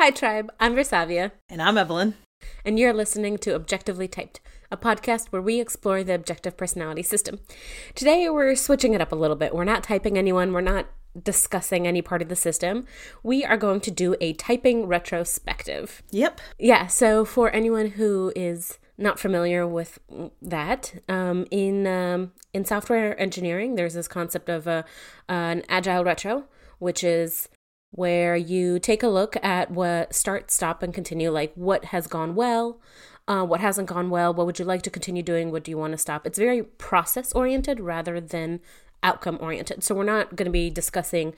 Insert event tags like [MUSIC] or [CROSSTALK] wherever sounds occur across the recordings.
Hi, Tribe. I'm Versavia. And I'm Evelyn. And you're listening to Objectively Typed, a podcast where we explore the objective personality system. Today, we're switching it up a little bit. We're not typing anyone, we're not discussing any part of the system. We are going to do a typing retrospective. Yep. Yeah, so for anyone who is not familiar with that, um, in um, in software engineering, there's this concept of a, an agile retro, which is where you take a look at what start, stop, and continue, like what has gone well, uh, what hasn't gone well, what would you like to continue doing, what do you want to stop. It's very process oriented rather than outcome oriented. So we're not going to be discussing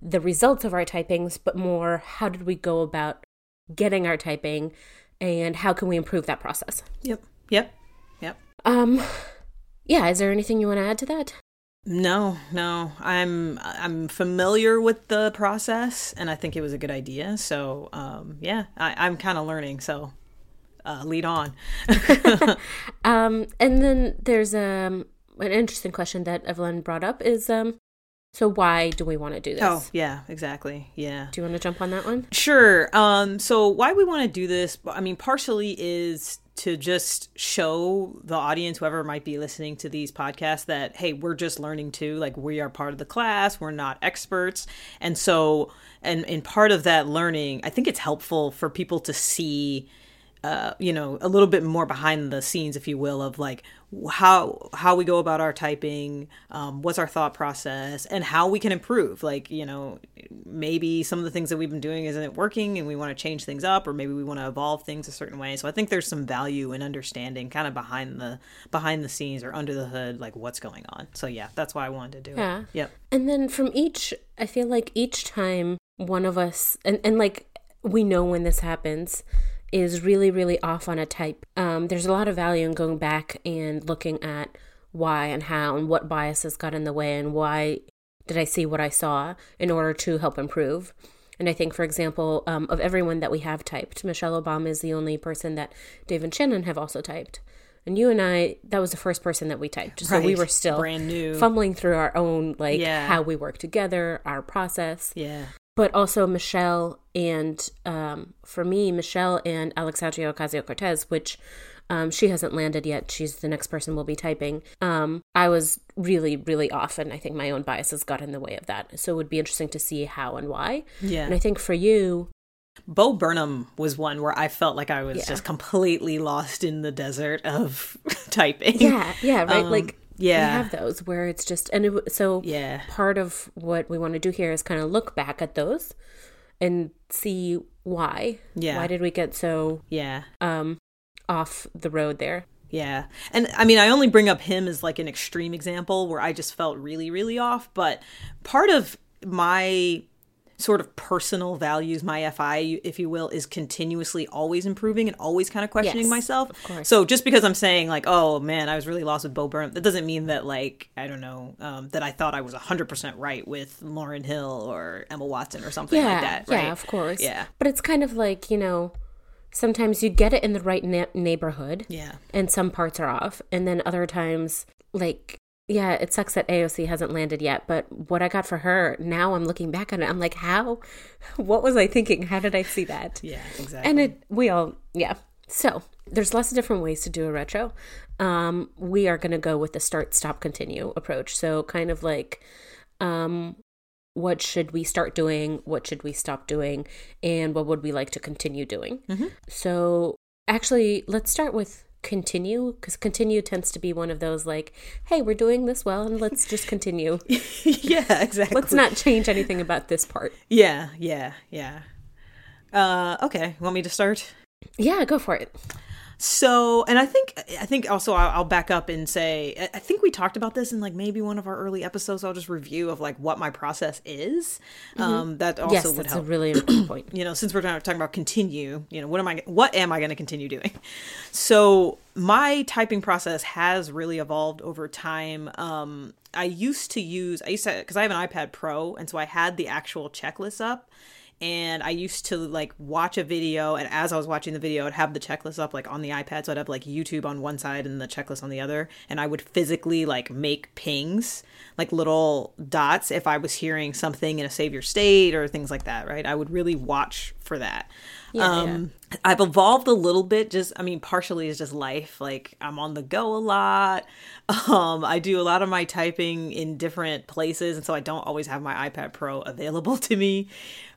the results of our typings, but more how did we go about getting our typing and how can we improve that process. Yep. Yep. Yep. Um yeah, is there anything you want to add to that? No, no. I'm I'm familiar with the process, and I think it was a good idea. So, um, yeah, I, I'm kind of learning. So, uh, lead on. [LAUGHS] [LAUGHS] um, and then there's um an interesting question that Evelyn brought up is um, so why do we want to do this? Oh, yeah, exactly. Yeah. Do you want to jump on that one? Sure. Um, so why we want to do this? I mean, partially is to just show the audience, whoever might be listening to these podcasts, that, hey, we're just learning too. Like, we are part of the class, we're not experts. And so, and, and part of that learning, I think it's helpful for people to see. Uh, you know, a little bit more behind the scenes, if you will, of like how how we go about our typing, um, what's our thought process, and how we can improve. Like, you know, maybe some of the things that we've been doing isn't working, and we want to change things up, or maybe we want to evolve things a certain way. So I think there's some value in understanding, kind of behind the behind the scenes or under the hood, like what's going on. So yeah, that's why I wanted to do it. yeah. it. Yep. And then from each, I feel like each time one of us, and and like we know when this happens is really, really off on a type. Um, there's a lot of value in going back and looking at why and how and what biases got in the way and why did I see what I saw in order to help improve. And I think, for example, um, of everyone that we have typed, Michelle Obama is the only person that Dave and Shannon have also typed. And you and I, that was the first person that we typed. So right. we were still brand new, fumbling through our own, like yeah. how we work together, our process. Yeah but also Michelle and um, for me, Michelle and Alexandria Ocasio Cortez, which um, she hasn't landed yet. She's the next person we'll be typing. Um, I was really, really off, and I think my own biases got in the way of that. So it would be interesting to see how and why. Yeah. And I think for you, Bo Burnham was one where I felt like I was yeah. just completely lost in the desert of [LAUGHS] typing. Yeah, yeah, right. Um, like yeah, we have those where it's just and it, so yeah. Part of what we want to do here is kind of look back at those and see why. Yeah, why did we get so yeah um off the road there? Yeah. And I mean, I only bring up him as like an extreme example where I just felt really, really off. But part of my sort of personal values, my FI, if you will, is continuously always improving and always kind of questioning yes, myself. Of course. So just because I'm saying like, oh man, I was really lost with Bo Burnham, that doesn't mean that like I don't know um, that I thought I was 100 percent right with Lauryn Hill or Emma Watson or something yeah, like that. Right? Yeah, of course. Yeah. But it's kind of like you know. Sometimes you get it in the right na- neighborhood, yeah, and some parts are off, and then other times, like yeah, it sucks that AOC hasn't landed yet, but what I got for her, now I'm looking back on it, I'm like, how? [LAUGHS] What was I thinking? How did I see that? [LAUGHS] Yeah, exactly. And it, we all, yeah. So there's lots of different ways to do a retro. Um, we are going to go with the start, stop, continue approach. So kind of like, um, what should we start doing? What should we stop doing? And what would we like to continue doing? Mm-hmm. So actually, let's start with continue? Because continue tends to be one of those like hey we're doing this well and let's just continue. [LAUGHS] Yeah exactly. Let's not change anything about this part. Yeah yeah yeah. Uh okay want me to start? Yeah go for it so, and I think I think also I'll, back up and say I think we talked about this in like maybe one of our early episodes. I'll just review of like what my process is. Mm-hmm. Um, that also yes, would that's help. a really [CLEARS THROAT] important point. you know, since we're talking about continue, you know, what am I what am I going to continue doing? So my typing process has really evolved over time. Um, I used to use I used to because I have an iPad Pro, and so I had the actual checklist up and I used to like watch a video, and as I was watching the video, I'd have the checklist up like on the iPad, so I'd have like YouTube on one side and the checklist on the other, and I would physically like make pings, like little dots, if I was hearing something in a savior state or things like that. Right? I would really watch for that. Yeah, um, I've evolved a little bit. Just, I mean, partially is just life. Like I'm on the go a lot. [LAUGHS] Um, I do a lot of my typing in different places, and so I don't always have my iPad Pro available [LAUGHS] to me.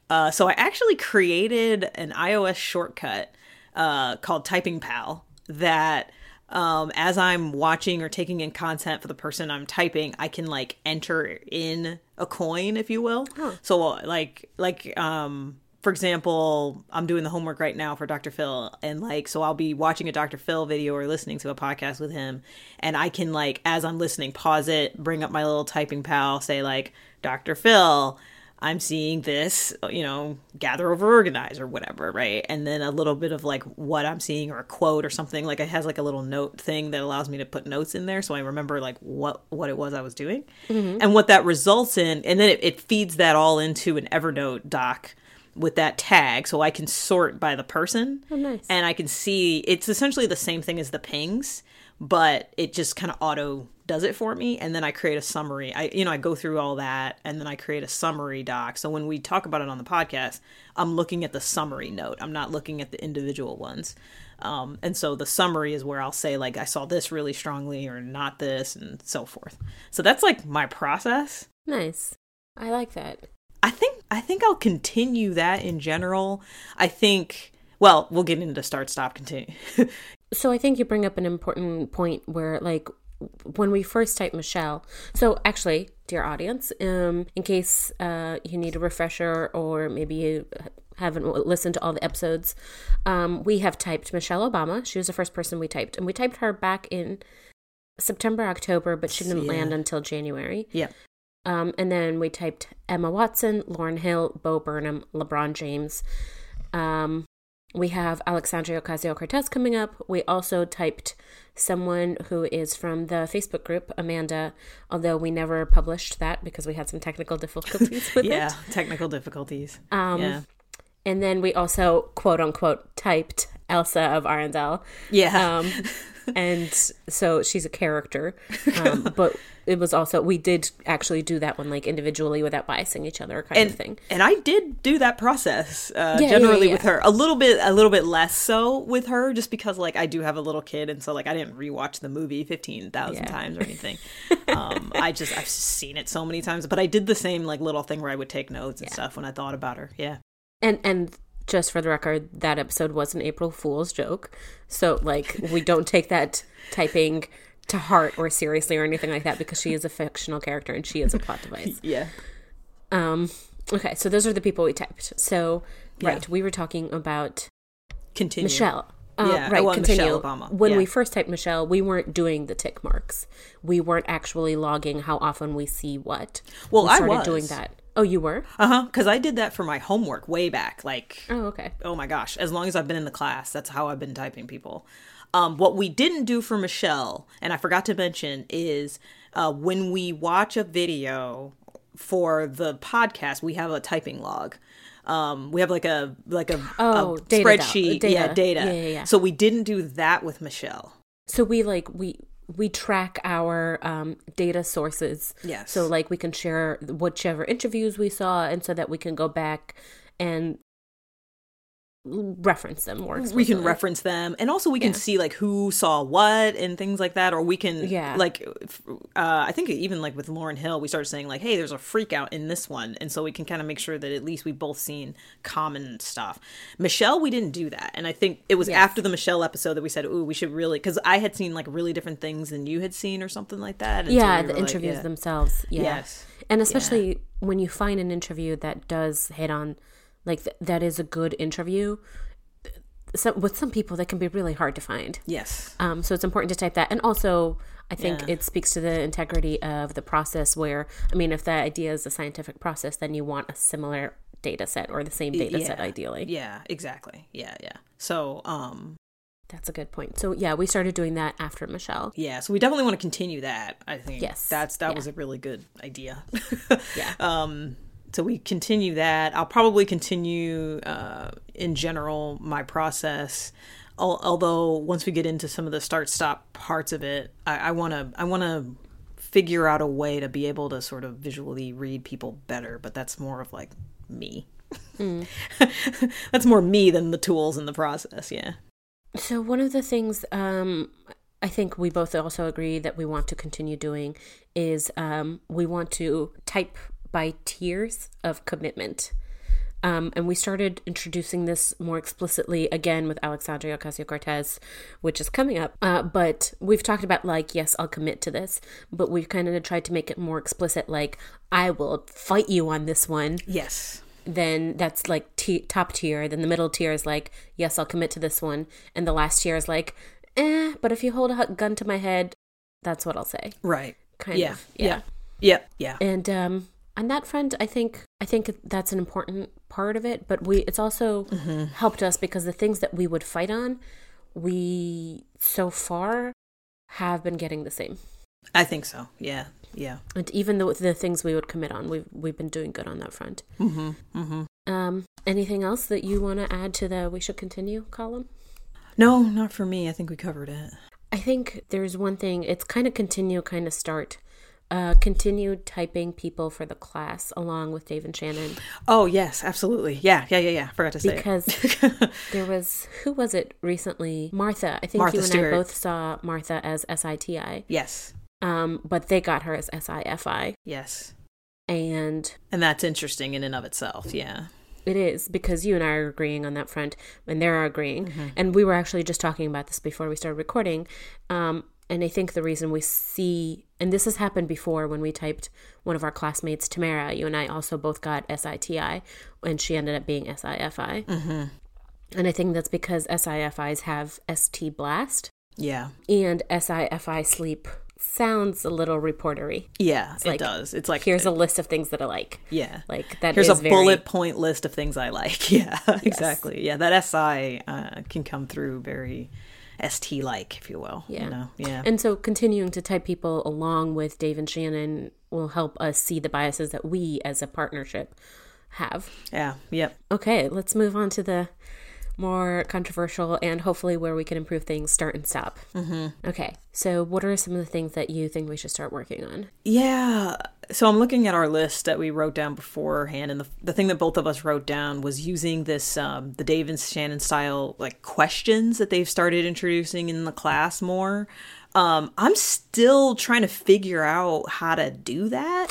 Uh, so I actually created an iOS shortcut uh, called Typing Pal that um, as I'm watching or taking in content for the person I'm typing, I can like enter in a coin, if you will. So like like um for example, I'm doing the homework right now for Dr. Phil, and like, so I'll be watching a Dr. Phil video or listening to a podcast with him, and I can like, as I'm listening, pause it, bring up my little typing pal, say like, Dr. Phil, I'm seeing this, you know, gather over organize or whatever, right? And then a little bit of like what I'm seeing or a quote or something. Like it has like a little note thing that allows me to put notes in there so I remember like what what it was I was doing mm-hmm. and what that results in. And then it, it feeds that all into an Evernote doc with that tag so I can sort by the person. Oh, nice. And I can see it's essentially the same thing as the pings, but it just kind of auto does it for me and then I create a summary. I you know, I go through all that and then I create a summary doc. So when we talk about it on the podcast, I'm looking at the summary note. I'm not looking at the individual ones. Um, and so the summary is where I'll say like I saw this really strongly or not this and so forth. So that's like my process. Nice. I like that. I think I think I'll continue that in general. I think well, we'll get into start stop continue. [LAUGHS] So I think you bring up an important point where like when we first type Michelle. So actually, dear audience, um in case uh you need a refresher or maybe you haven't listened to all the episodes, um we have typed Michelle Obama. She was the first person we typed and we typed her back in September, October, but she didn't Yeah. land until January. yeah. Um, and then we typed Emma Watson, Lauryn Hill, Bo Burnham, LeBron James. Um, we have Alexandria Ocasio Cortez coming up. We also typed someone who is from the Facebook group, Amanda, although we never published that because we had some technical [LAUGHS] difficulties with Yeah, it. technical difficulties. Um, yeah. And then we also, quote unquote, typed Elsa of Arendelle. Yeah. Um, [LAUGHS] and so she's a character. Um, [LAUGHS] but it was also, we did actually do that one like individually without biasing each other kind and of thing. and I did do that process uh, Yeah, generally yeah, with yeah. her a little bit a little bit less so with her just because like I do have a little kid and so like I didn't rewatch the movie fifteen thousand Yeah. times or anything. [LAUGHS] um, I just I've seen it so many times, but I did the same like little thing where I would take notes and stuff when I thought about her. Yeah, And, and, just for the record, that episode was an April Fool's joke. So, like, we don't take that typing to heart or seriously or anything like that because she is a fictional character and she is a plot device. [LAUGHS] yeah, Um, okay, so those are the people we typed. So, Yeah. right, we were talking about continue. Michelle. Uh, Yeah, right. well, continue. Michelle Obama. When Yeah. we first typed Michelle, we weren't doing the tick marks. We weren't actually logging how often we see what. Well, we I was. doing that. Oh, you were? Uh huh. Because I did that for my homework way back, like Oh, okay. oh my gosh, as long as I've been in the class, that's how I've been typing people. Um, what we didn't do for Michelle, and I forgot to mention, is uh, when we watch a video for the podcast, we have a typing log. Um, we have like a like a, Oh, a data spreadsheet, data. yeah, data. Yeah, yeah, yeah. So we didn't do that with Michelle. So we like we we track our um, data sources. Yes. So like we can share whichever interviews we saw, and so that we can go back and reference them more. we can reference them and also we can Yeah. see like who saw what and things like that or we can Yeah. like uh, i think even like with lauryn hill we started saying like hey there's a freak out in this one and so we can kind of make sure that at least we've both seen common stuff michelle we didn't do that and i think it was Yes. after the michelle episode that we said ooh we should really because i had seen like really different things than you had seen or something like that and so yeah, we the were like, interviews yeah. themselves. Yeah. Yes. And especially when you find an interview that does hit on, like, th- that is a good interview. So, with some people, that can be really hard to find. yes Um, so it's important to type that. And also, I think Yeah. it speaks to the integrity of the process where, I mean, if the idea is a scientific process, then you want a similar data set or the same data set, ideally. yeah exactly yeah yeah so um That's a good point. So, yeah, we started doing that after Michelle. Yeah, so we definitely want to continue that. I think Yes, that's that yeah. was a really good idea. [LAUGHS] Yeah. Um. So we continue that. I'll probably continue uh, in general my process. Al- Although once we get into some of the start stop parts of it, I want to I want to figure out a way to be able to sort of visually read people better. But that's more of like me. [LAUGHS] that's more me than the tools and the process. Yeah. So one of the things um, I think we both also agree that we want to continue doing is um, we want to type by tiers of commitment. Um, and we started introducing this more explicitly again with Alexandria Ocasio Cortez, which is coming up. Uh, but we've talked about, like, yes, I'll commit to this, but we've kind of tried to make it more explicit, like, I will fight you on this one. Yes. Then that's like t- top tier. Then the middle tier is like, yes, I'll commit to this one. And the last tier is like, eh, but if you hold a gun to my head, that's what I'll say. Right. Kind Yeah. of. Yeah. Yeah. Yeah. yeah. And um, on that front, I think I think that's an important part of it. But we it's also helped us because the things that we would fight on, we so far have been getting the same. I think so. Yeah. Yeah. And even the the things we would commit on, we've we've been doing good on that front. Mm-hmm. Mm-hmm. Um, anything else that you want to add to the we should continue column? No, not for me. I think we covered it. I think there's one thing. It's kind of continue, kind of start. Uh, continued typing people for the class along with Dave and Shannon Oh yes, absolutely. Yeah, yeah, yeah, yeah. Forgot to say because [LAUGHS] there was who was it recently? Martha. I think Martha you and Stewart. I both saw Martha as S I T I. yes, Um, but they got her as S I F I, yes, and and that's interesting in and of itself. Yeah. It is because you and I are agreeing on that front, and they're agreeing. Mm-hmm. And we were actually just talking about this before we started recording. Um, and I think the reason we see, and this has happened before when we typed one of our classmates, Tamara, you and I also both got SITI, and she ended up being SIFI. Mm-hmm. And I think that's because SIFIs have ST blast, Yeah. and SIFI sleep sounds a little reportery. Yeah. it like, does. It's like Here's a list of things that I like. yeah. Like that Here's a very- bullet point list of things I like. [LAUGHS] Yeah, exactly. Yeah, that SI uh, can come through very ST like, if you will. Yeah. You know? Yeah. And so continuing to type people along with Dave and Shannon will help us see the biases that we as a partnership have. yeah. Yep. Okay, let's move on to the more controversial and hopefully where we can improve things start and stop. Mm-hmm. Okay, so what are some of the things that you think we should start working on? Yeah. So I'm looking at our list that we wrote down beforehand, and the, the thing that both of us wrote down was using this, um, the Dave and Shannon style, like questions that they've started introducing in the class more. Um, I'm still trying to figure out how to do that.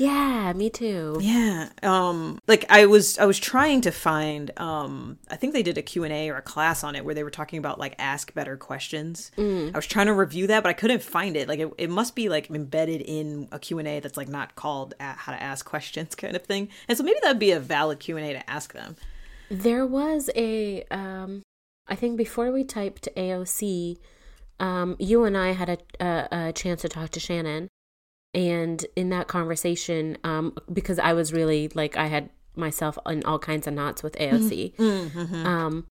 Yeah, me too. Yeah. Um like I was I was trying to find um I think they did a Q&A or a class on it where they were talking about like ask better questions. I was trying to review that but I couldn't find it. Like it, it must be like embedded in a Q&A that's like not called how to ask questions [LAUGHS] kind of thing. And so maybe that would be a valid Q&A to ask them. There was a, um, I think before we typed AOC, um, you and I had a, a, a chance to talk to Shannon. And in that conversation, um, because I was really like, I had myself in all kinds of knots with AOC. Um,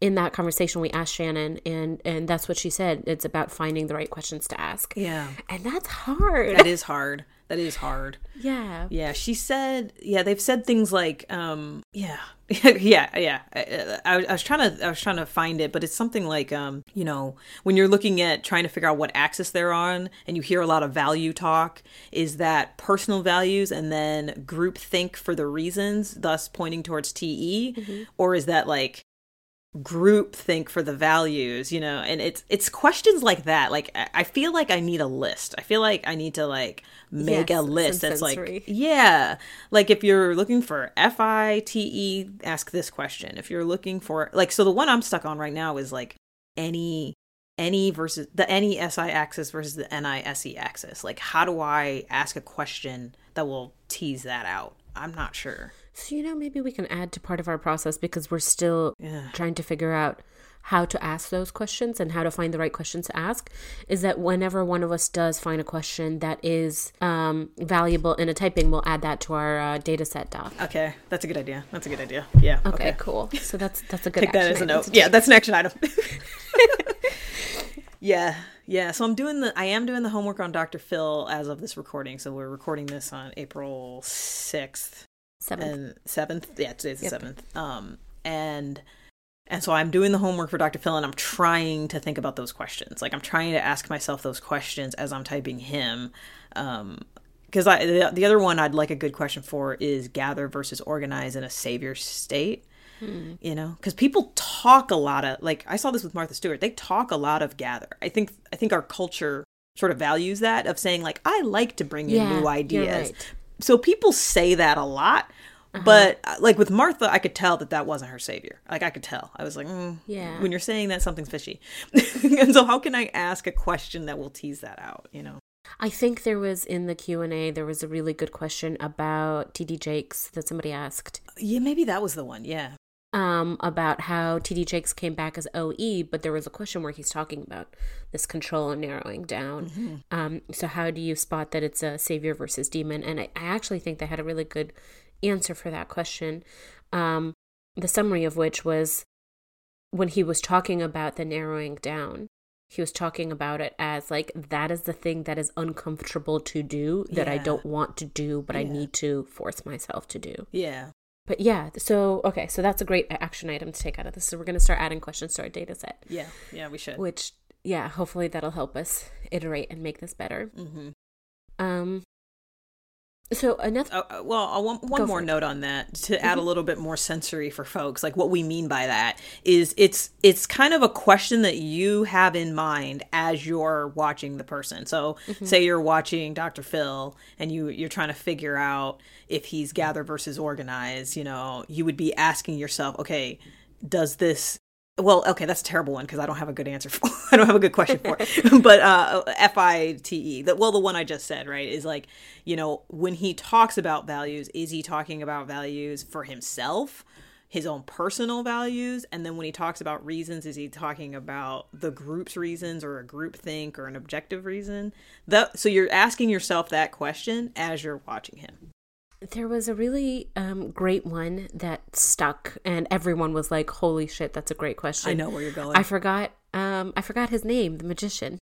in that conversation, we asked Shannon, and, and that's what she said. It's about finding the right questions to ask. Yeah. And that's hard. That is hard. That is hard. yeah. Yeah, she said. Yeah, they've said things like, um, yeah, [LAUGHS] yeah, yeah. I, I, I was trying to, I was trying to find it, but it's something like, um, you know, when you're looking at trying to figure out what axis they're on, and you hear a lot of value talk, is that personal values and then group think for the reasons, thus pointing towards TE, or is that like group think for the values you know and it's it's questions like that. Like I- i feel like i need a list. I feel like i need to like make Yes, a list that's sensory. like yeah. Like if you're looking for f-i-t-e ask this question. If you're looking for like so the one i'm stuck on right now is like any any versus the any si axis versus the nise axis. Like how do i ask a question that will tease that out? I'm not sure So, you know, maybe we can add to part of our process because we're still Yeah. trying to figure out how to ask those questions and how to find the right questions to ask is that whenever one of us does find a question that is um, valuable in a typing, we'll add that to our uh, data set doc. okay that's a good idea that's a good idea yeah Okay, cool. So that's that's a good take that as a note. Yeah, that's an action item. [LAUGHS] yeah, yeah. So I'm doing the I am doing the homework on Dr. Phil as of this recording. So we're recording this on April 6th. Seventh. seventh. Yeah, today's the seventh. Um, and and so I'm doing the homework for Dr. Phil, and I'm trying to think about those questions. Like I'm trying to ask myself those questions as I'm typing him. Um, because I the, the other one I'd like a good question for is gather versus organize in a savior state. You know, because people talk a lot of like I saw this with Martha Stewart. They talk a lot of gather. I think I think our culture sort of values that of saying like I like to bring in Yeah, new ideas. right. So people say that a lot. Uh-huh. But uh, like with Martha, I could tell that that wasn't her savior. Like I could tell. I was like, mm, Yeah. When you're saying that, something's fishy. [LAUGHS] and so, how can I ask a question that will tease that out? You know? I think there was in the Q and A there was a really good question about TD Jakes that somebody asked Yeah, maybe that was the one. Yeah. Um, about how TD Jakes came back as OE, but there was a question where he's talking about this control and narrowing down. Um, so how do you spot that it's a savior versus demon? And I, I actually think they had a really good answer for that question. Um, the summary of which was when he was talking about the narrowing down. He was talking about it as like that is the thing that is uncomfortable to do that I don't want to do, but I need to force myself to do. Yeah. But yeah, so okay, so that's a great action item to take out of this. So we're going to start adding questions to our data set, Yeah. Yeah. We should. which yeah, hopefully that'll help us iterate and make this better. hmm Um, so another Uh, uh, well, I want one more note on that to add a little bit more sensory for folks. Like what we mean by that is it's it's kind of a question that you have in mind as you're watching the person. So, say you're watching Dr. Phil and you you're trying to figure out if he's gather versus organize. You know, you would be asking yourself, okay, does this well, okay, that's a terrible one because I don't have a good answer for. [LAUGHS] I don't have a good question for. it. [LAUGHS] but uh, F I T E. Well, the one I just said, right, is like, you know, when he talks about values, is he talking about values for himself, his own personal values, and then when he talks about reasons, is he talking about the group's reasons or a group think or an objective reason? So you're asking yourself that question as you're watching him. There was a really um, great one that stuck, and everyone was like, "Holy shit, that's a great question." I know where you're going. I forgot. Um, I forgot his name. The magician.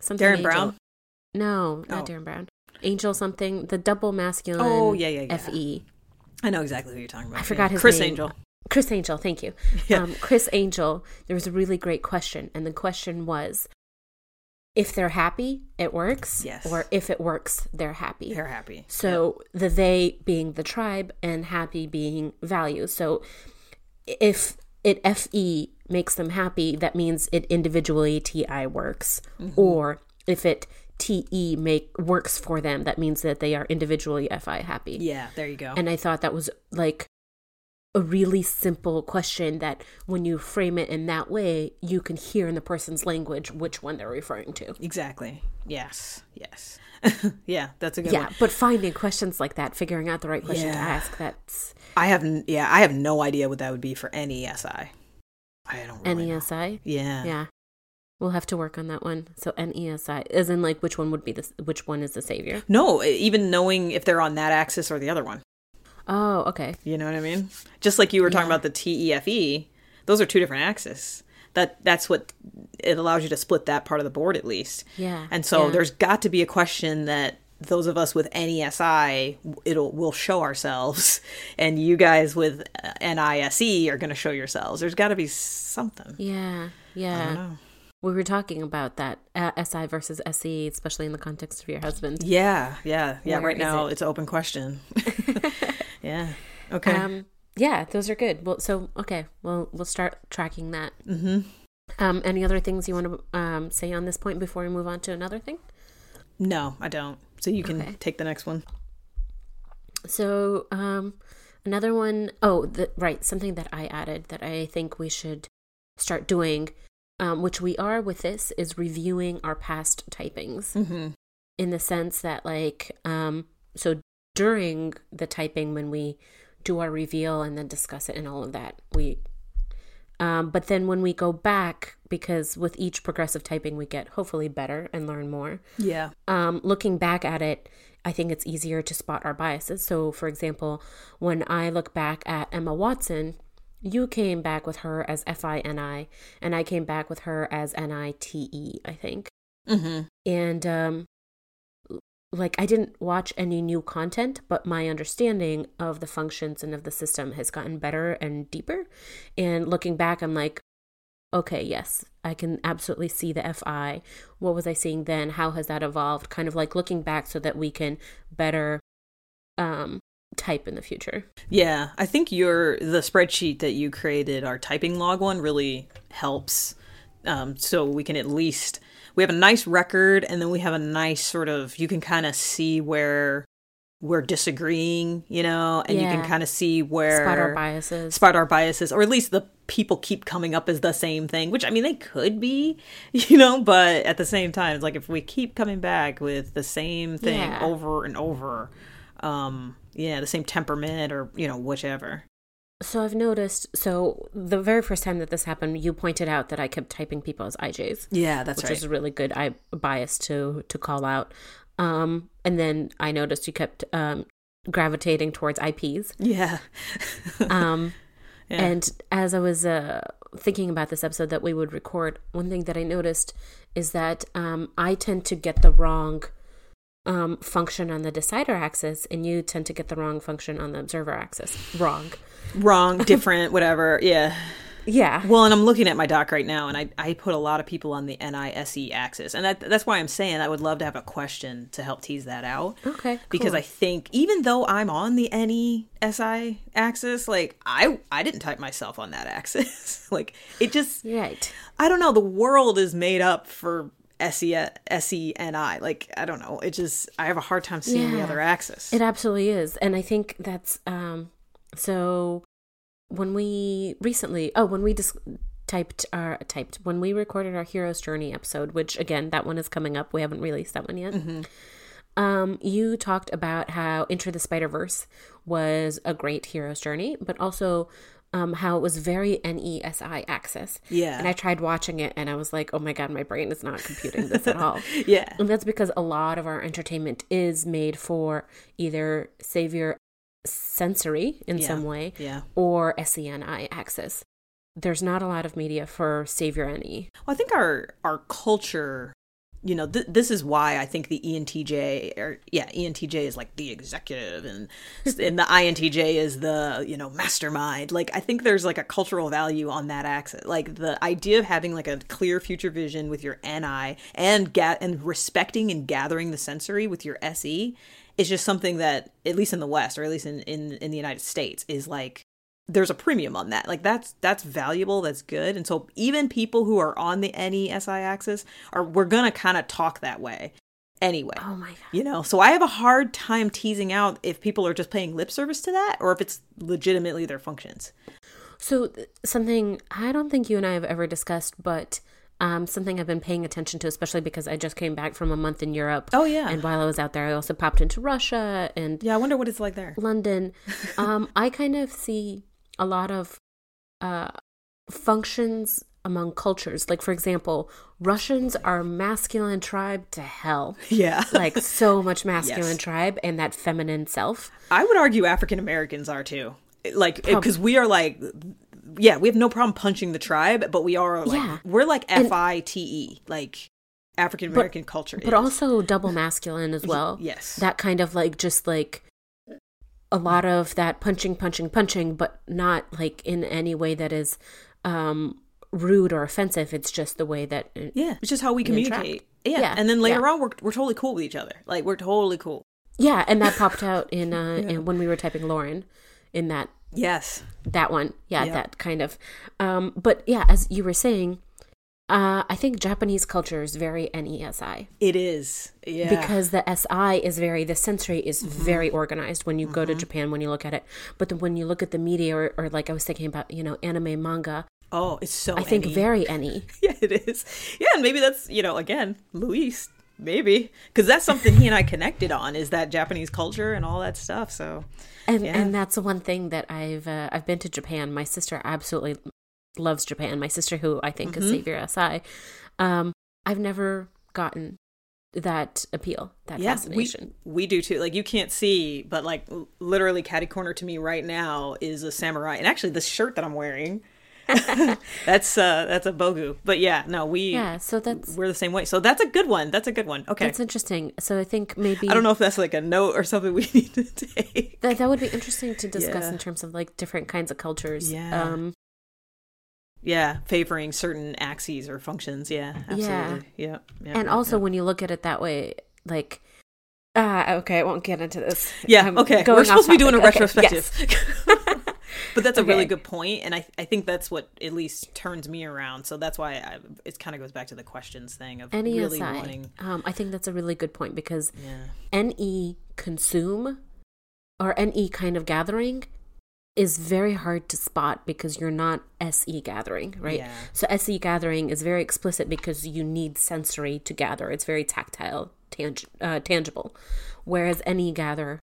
Something Darren Angel. Brown? No, not Oh. Derren Brown. Angel something. The double masculine. Oh, yeah, yeah, yeah. Fe. I know exactly who you're talking about. I forgot Yeah. his Chris name. Angel. Criss Angel, thank you. [LAUGHS] Yeah. Um, Criss Angel, there was a really great question. And the question was if they're happy, it works. Yes. Or if it works, they're happy. They're happy. So the they being the tribe and happy being value. So if it FE makes them happy, that means it individually TI works. Mm-hmm. Or if it TE make works for them, that means that they are individually FI happy. Yeah, there you go. And I thought that was like a really simple question that when you frame it in that way, you can hear in the person's language which one they're referring to. exactly. Yes. Yes. [LAUGHS] yeah, that's a good Yeah, one. but finding questions like that, figuring out the right question to ask, that's I have yeah, I have no idea what that would be for any SI. I don't really know. NESI. Yeah. Yeah. We'll have to work on that one. So NESI, as in like which one would be the which one is the savior? No, even knowing if they're on that axis or the other one. Oh, okay. You know what I mean? Just like you were talking Yeah. about the TEFE, those are two different axes. That that's what it allows you to split that part of the board at least. Yeah, And so yeah. there's got to be a question that those of us with NESI it'll will show ourselves [LAUGHS] and you guys with NISE are going to show yourselves. There's got to be something. Yeah, I yeah. don't know. We were talking about that uh, SI versus SE, especially in the context of your husband. Yeah, yeah, yeah. Where right now it? it's an open question. [LAUGHS] [LAUGHS] yeah. Okay. Um, yeah, those are good. Well, so okay, well, we'll start tracking that. mm-hmm. Um, any other things you want to um, say on this point before we move on to another thing? No, I don't. So you can Okay. take the next one. So, um, another one, oh, the, right, something that I added that I think we should start doing, um, which we are with this, is reviewing our past typings Mm-hmm. in the sense that, like, um, so during the typing, when we do our reveal and then discuss it and all of that, we, um, but then when we go back, because with each progressive typing, we get hopefully better and learn more Yeah. um, looking back at it, I think it's easier to spot our biases. So, for example, when I look back at Emma Watson, you came back with her as F I N I, and I came back with her as N I T E, I think. Mm-hmm. And um, like I didn't watch any new content, but my understanding of the functions and of the system has gotten better and deeper. And looking back, I'm like, okay, yes, I can absolutely see the FI. What was I seeing then? How has that evolved? Kind of like looking back so that we can better um, type in the future. Yeah, I think your the spreadsheet that you created, our typing log one, really helps. Um, so we can at least we have a nice record, and then we have a nice sort of you can kind of see where we're disagreeing, you know, and yeah. you can kind of see where spot our biases, spot our biases, or at least the people keep coming up as the same thing. Which I mean, they could be, [LAUGHS] you know, but at the same time, it's like if we keep coming back with the same thing yeah. over and over, um, yeah, the same temperament or you know whichever. So I've noticed. So the very first time that this happened, you pointed out that I kept typing people as IJs. Yeah, that's which right. Which is a really good. I bias to to call out. Um, and then I noticed you kept um, gravitating towards IPs. Yeah. [LAUGHS] um, yeah. and as I was uh, thinking about this episode that we would record, one thing that I noticed is that um, I tend to get the wrong um, function on the decider axis, and you tend to get the wrong function on the observer axis. Wrong. Wrong, different, whatever. Yeah. Yeah. Well, and I'm looking at my doc right now, and I, I put a lot of people on the NISE axis. And that, that's why I'm saying I would love to have a question to help tease that out. Okay. Cool. Because I think even though I'm on the NESI axis, like I I didn't type myself on that [LAUGHS] axis. like it just Right. I don't know, the world is made up for SE, SENI. Like, I don't know. It just, I have a hard time seeing yeah, the other axis. It absolutely is. And I think that's, um, so when we recently, oh, when we just typed our, typed, when we recorded our Hero's Journey episode, which again, that one is coming up. We haven't released that one yet. Mm-hmm. Um, you talked about how Into the Spider Verse was a great hero's journey, but also um, how it was very NESI access. Yeah. And I tried watching it and I was like, oh my God, my brain is not computing this at all. [LAUGHS] yeah. And that's because a lot of our entertainment is made for either savior sensory in yeah. some way yeah. or SENI axis. There's not a lot of media for savior NE. Well, I think our our culture you know, th- this is why I think the ENTJ, or yeah, ENTJ is like the executive, and and the INTJ is the you know mastermind. Like I think there's like a cultural value on that axis. Like the idea of having like a clear future vision with your NI and get and respecting and gathering the sensory with your SE is just something that at least in the West, or at least in in, in the United States, is like there's a premium on that. Like that's that's valuable, that's good. And so even people who are on the NESI axis are we're gonna kind of talk that way anyway. Oh my god. You know, so I have a hard time teasing out if people are just paying lip service to that or if it's legitimately their functions. So something I don't think you and I have ever discussed, but um, something I've been paying attention to, especially because I just came back from a month in Europe. Oh yeah, and while I was out there, I also popped into Russia and yeah. I wonder what it's like there. London. [LAUGHS] um, I kind of see a lot of uh, functions among cultures. Like, for example, Russians are masculine tribe to hell. Yeah. [LAUGHS] like, so much [LAUGHS] masculine Yes. tribe and that feminine self. I would argue African Americans are too. Like because we are like yeah, we have no problem punching the tribe, but we are like Yeah. we're like F I T E, like African American culture. But is. also double masculine as well. yes. That kind of like, just like a lot of that punching, punching, punching, but not like in any way that is um rude or offensive. It's just the way that. Yeah, it's just how we communicate. Yeah. Yeah, and then later yeah. on, we're we're totally cool with each other. Like we're totally cool. Yeah, and that popped out in uh [LAUGHS] in, when we were typing Lauryn in that Yes. that one yeah Yep. that kind of um but yeah as you were saying uh i think japanese culture is very nesi It is. Yeah. because the si is very the sensory is Mm-hmm. very organized when you go to japan when you look at it but then when you look at the media or, or like i was thinking about you know anime manga oh, it's so. i think any. very [LAUGHS] ne Yeah, it is. Yeah, and maybe that's you know again Luis. Maybe because that's something he and I connected on is that Japanese culture and all that stuff. So and Yeah. and that's the one thing that i've uh, i've been to japan my sister absolutely loves japan my sister who i think Mm-hmm. is savior si um i've never gotten that appeal that yeah, fascination we we do too. Like you can't see, but like literally, catty corner to me right now is a samurai, and actually, the shirt that I'm wearing. [LAUGHS] that's uh that's a bogu. But yeah, no, we Yeah, so that's we're the same way. So that's a good one. That's a good one. Okay. that's interesting. So I think maybe I don't know if that's like a note or something we [LAUGHS] need to take. that that would be interesting to discuss Yeah. in terms of like different kinds of cultures. Yeah. Um, Yeah, favoring certain axes or functions. Yeah, absolutely. Yeah. yeah, and also yeah. when you look at it that way, like. Ah, okay. I won't get into this. Yeah, I'm okay. We're supposed to be doing a. Okay, retrospective. yes. [LAUGHS] but that's a really good point, and I I think that's what at least turns me around. So that's why I, it kind of goes back to the questions thing of NESI. really wanting. Um, I think that's a really good point because Yeah. NE consume or NE kind of gathering is very hard to spot because you're not SE gathering, right? Yeah. So SE gathering is very explicit because you need sensory to gather. It's very tactile, tang- uh, tangible. Whereas NE gather,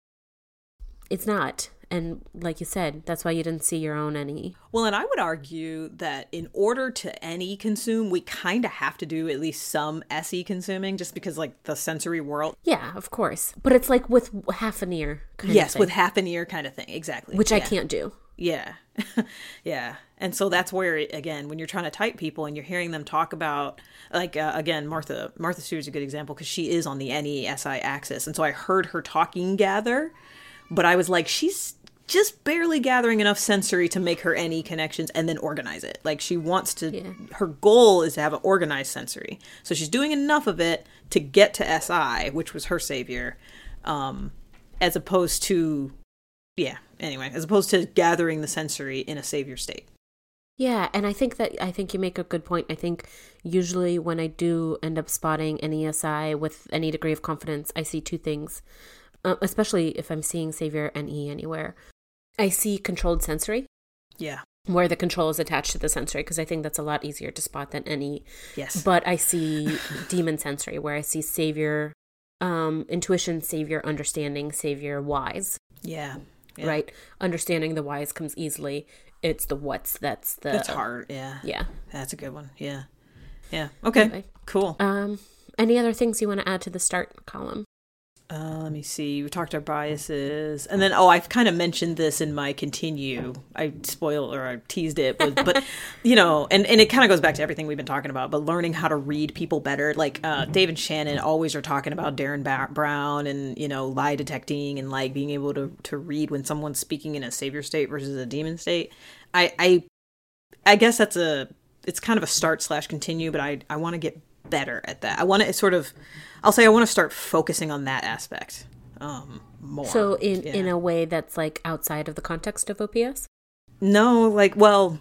it's not. And like you said, that's why you didn't see your own any. Well, and I would argue that in order to any consume, we kind of have to do at least some SE consuming, just because like the sensory world. Yeah, of course. But it's like with half an ear. Kind yes, with half an ear kind of thing. Exactly. which I can't do. Yeah. [LAUGHS] yeah. And so that's where again, when you're trying to type people and you're hearing them talk about like uh, again, Martha Martha Stewart is a good example because she is on the NESI axis. And so I heard her talking gather, but I was like she's just barely gathering enough sensory to make her NE connections and then organize it. Like she wants to Yeah. her goal is to have an organized sensory. So she's doing enough of it to get to SI, which was her savior. Um as opposed to yeah anyway as opposed to gathering the sensory in a savior state Yeah, and I think that I think you make a good point. I think usually when I do end up spotting an ESI with any degree of confidence, I see two things. Uh, especially if I'm seeing Savior NE anywhere, I see controlled sensory, yeah where the control is attached to the sensory, because I think that's a lot easier to spot than any. yes But I see [LAUGHS] demon sensory, where I see Savior, um, intuition, Savior, understanding, Savior, wise. yeah, yeah. Right, understanding the wise comes easily. It's the what's that's the that's hard yeah Yeah. that's a good one yeah yeah okay Anyway. cool Um, any other things you want to add to the start column? Uh, let me see. We talked our biases. And then oh i've kind of mentioned this in my continue. I spoiled or i teased it but, but [LAUGHS] you know and, and it kind of goes back to everything we've been talking about but learning how to read people better. Like uh, dave and shannon always are talking about derren ba- brown and you know lie detecting and like being able to to read when someone's speaking in a savior state versus a demon state. I i i guess that's a it's kind of a start slash continue but i i want to get better at that i want to sort of i'll say i want to start focusing on that aspect um more So in Yeah. in a way that's like outside of the context of OPS. no like well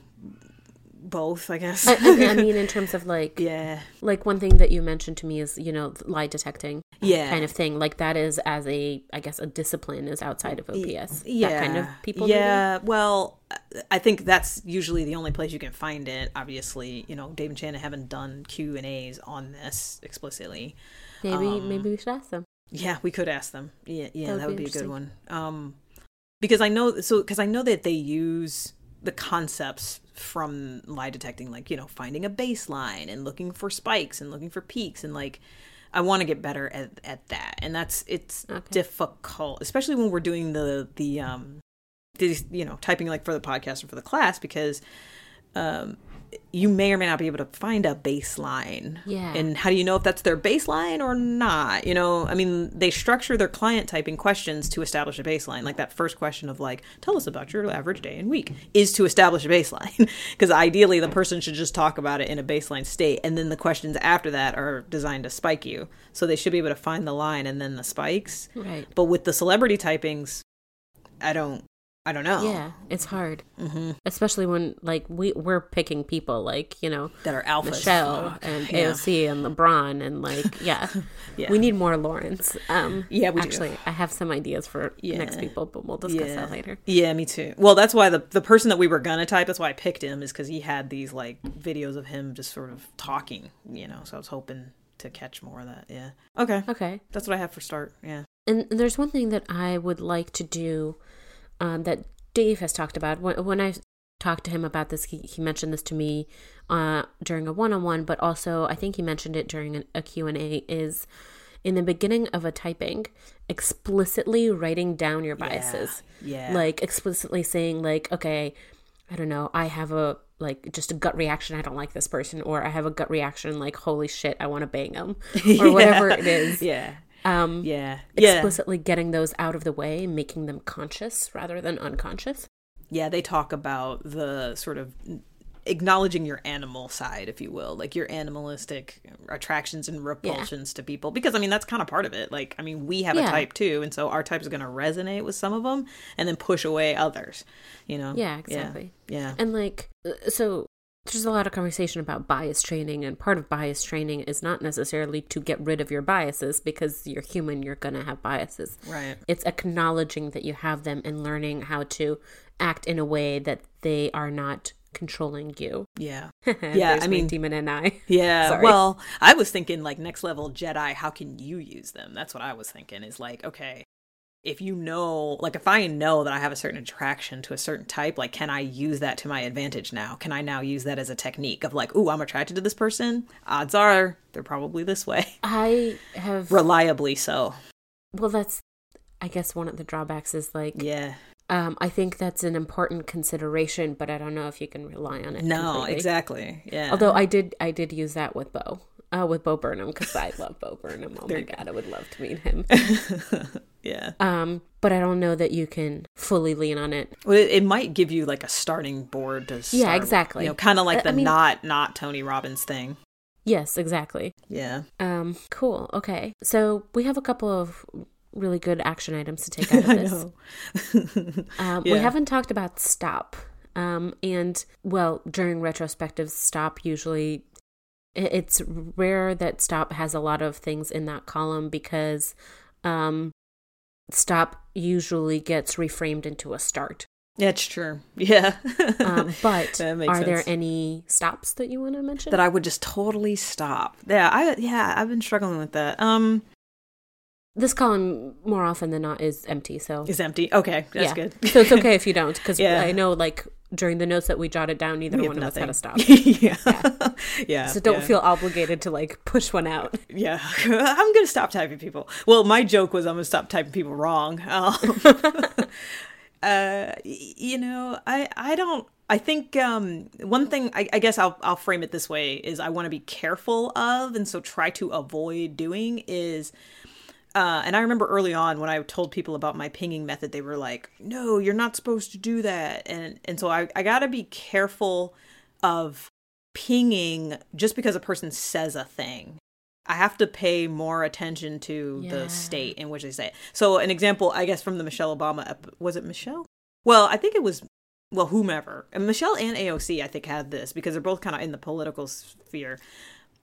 both i guess I, I, I mean, in [LAUGHS] terms of like yeah like one thing that you mentioned to me is you know lie detecting yeah kind of thing. Like that is as a I guess a discipline is outside of OPS. yeah That kind of people. maybe? yeah well i think that's usually the only place you can find it obviously you know dave and shannon haven't done q and a's on this explicitly Maybe um, maybe we should ask them. Yeah, we could ask them. Yeah, yeah, That that would would, be be, a good one. Um, because I know, so because I know that they use the concepts from lie detecting, like you know, finding a baseline and looking for spikes and looking for peaks, and like I want to get better at at that, and that's it's Okay. difficult, especially when we're doing the the um, these you know, typing like for the podcast or for the class because um you may or may not be able to find a baseline. Yeah. And how do you know if that's their baseline or not? You know, I mean, they structure their client typing questions to establish a baseline. Like that first question of like, tell us about your average day and week is to establish a baseline. [LAUGHS] Because ideally the person should just talk about it in a baseline state. And then the questions after that are designed to spike you. So they should be able to find the line and then the spikes. Right. But with the celebrity typings, I don't I don't know. Yeah, it's hard, Mm-hmm. especially when like we we're picking people like you know That are alphas. Michelle and Yeah. AOC and LeBron and like [LAUGHS] yeah, Yeah. we need more Lawrence. Um, Yeah, we do. actually, I have some ideas for next people, but we'll discuss that later. Yeah, me too. Well, that's why the the person that we were gonna type, that's why I picked him, is because he had these like videos of him just sort of talking, you know. So I was hoping to catch more of that. Yeah. Okay. Okay, That's what I have for start. Yeah. and there's one thing that I would like to do um, that Dave has talked about. When, when I talked to him about this, he, he mentioned this to me uh, during a one-on-one, but also I think he mentioned it during an, a Q&A, is in the beginning of a typing, explicitly writing down your biases. Yeah. Like explicitly saying like, okay, I don't know, I have a like just a gut reaction, I don't like this person, or I have a gut reaction like, holy shit, I want to bang them, [LAUGHS] or whatever it is. Yeah. Um, Yeah. Yeah. explicitly getting those out of the way, making them conscious rather than unconscious. yeah, they talk about the sort of acknowledging your animal side, if you will, like your animalistic attractions and repulsions to people. Because I mean, that's kind of part of it. Like, I mean, we have a type too, and so our type is going to resonate with some of them, and then push away others. You know? Yeah, exactly. Yeah. And like, uh, so there's a lot of conversation about bias training, and part of bias training is not necessarily to get rid of your biases because you're human, you're gonna have biases. Right. It's acknowledging that you have them and learning how to act in a way that they are not controlling you. Yeah. yeah, [LAUGHS] Yeah, I mean- demon and I. [LAUGHS] Yeah. Sorry. Well, I was thinking like next level Jedi, how can you use them? That's what I was thinking is like, okay, if you know, like if I know that I have a certain attraction to a certain type, like can I use that to my advantage now? Can I now use that as a technique of like, ooh, I'm attracted to this person? Odds are they're probably this way. [LAUGHS] I have Reliably so. well, that's I guess one of the drawbacks is like Yeah. um, I think that's an important consideration, but I don't know if you can rely on it. No, completely. exactly. Yeah. Although I did, I did use that with Bo, uh, with Bo Burnham because I love Bo Burnham. Oh my god, I would love to meet him. [LAUGHS] yeah. Um, but I don't know that you can fully lean on it. Well, it, it might give you like a starting board to start, with. exactly. You know, kind of like the I mean- not not Tony Robbins thing. Yes, exactly. Yeah. Um, cool. Okay, so we have a couple of really good action items to take [LAUGHS] out of this. [LAUGHS] Um, We haven't talked about stop. Um, and well, during retrospectives, stop usually it's rare that stop has a lot of things in that column because um, stop usually gets reframed into a start. that's true. [LAUGHS] Yeah. Um, but are there any stops that you want to mention? that I would just totally stop. Yeah, I yeah, I've been struggling with that. Um, this column more often than not is empty, so is empty. Okay, that's yeah. good. so it's okay if you don't, because [LAUGHS] Yeah. I know like during the notes that we jotted down, neither one of us had a stop. [LAUGHS] yeah. yeah. So don't yeah. feel obligated to like push one out. Yeah, [LAUGHS] I'm gonna stop typing people. Well, my joke was I'm gonna stop typing people wrong. Um, uh, you know, I I don't. I think um, one thing I, I guess I'll I'll frame it this way is I want to be careful of, and so try to avoid doing is. Uh, and I remember early on when I told people about my pinging method, they were like, "No, you're not supposed to do that." And and so I I gotta be careful of pinging just because a person says a thing. I have to pay more attention to Yeah. the state in which they say it. So an example, I guess, from the Michelle Obama ep- was it Michelle? Well, I think it was well whomever. And Michelle and AOC, I think, had this because they're both kind of in the political sphere.